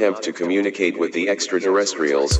attempt to communicate with the extraterrestrials.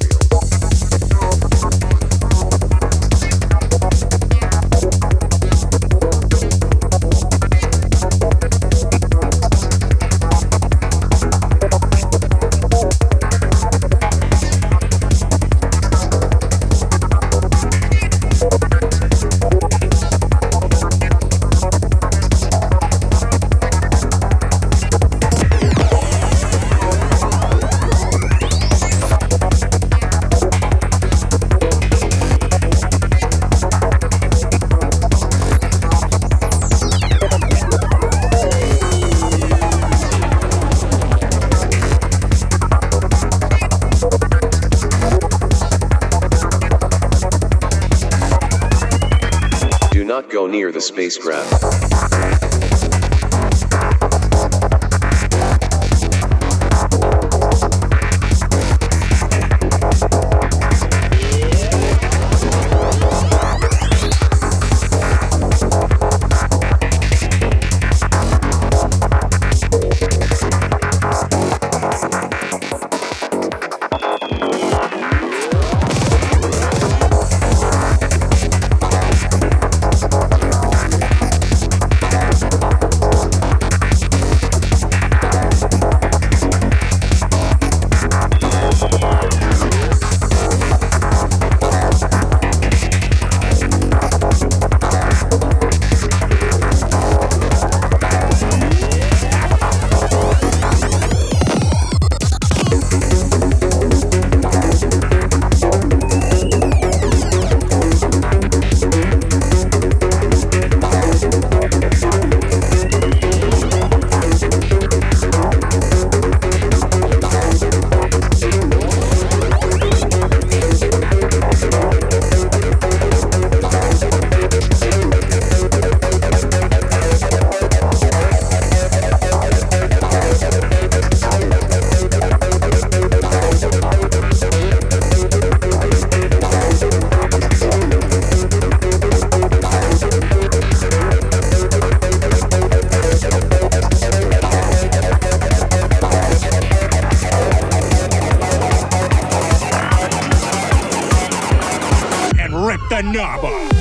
Spacecraft. And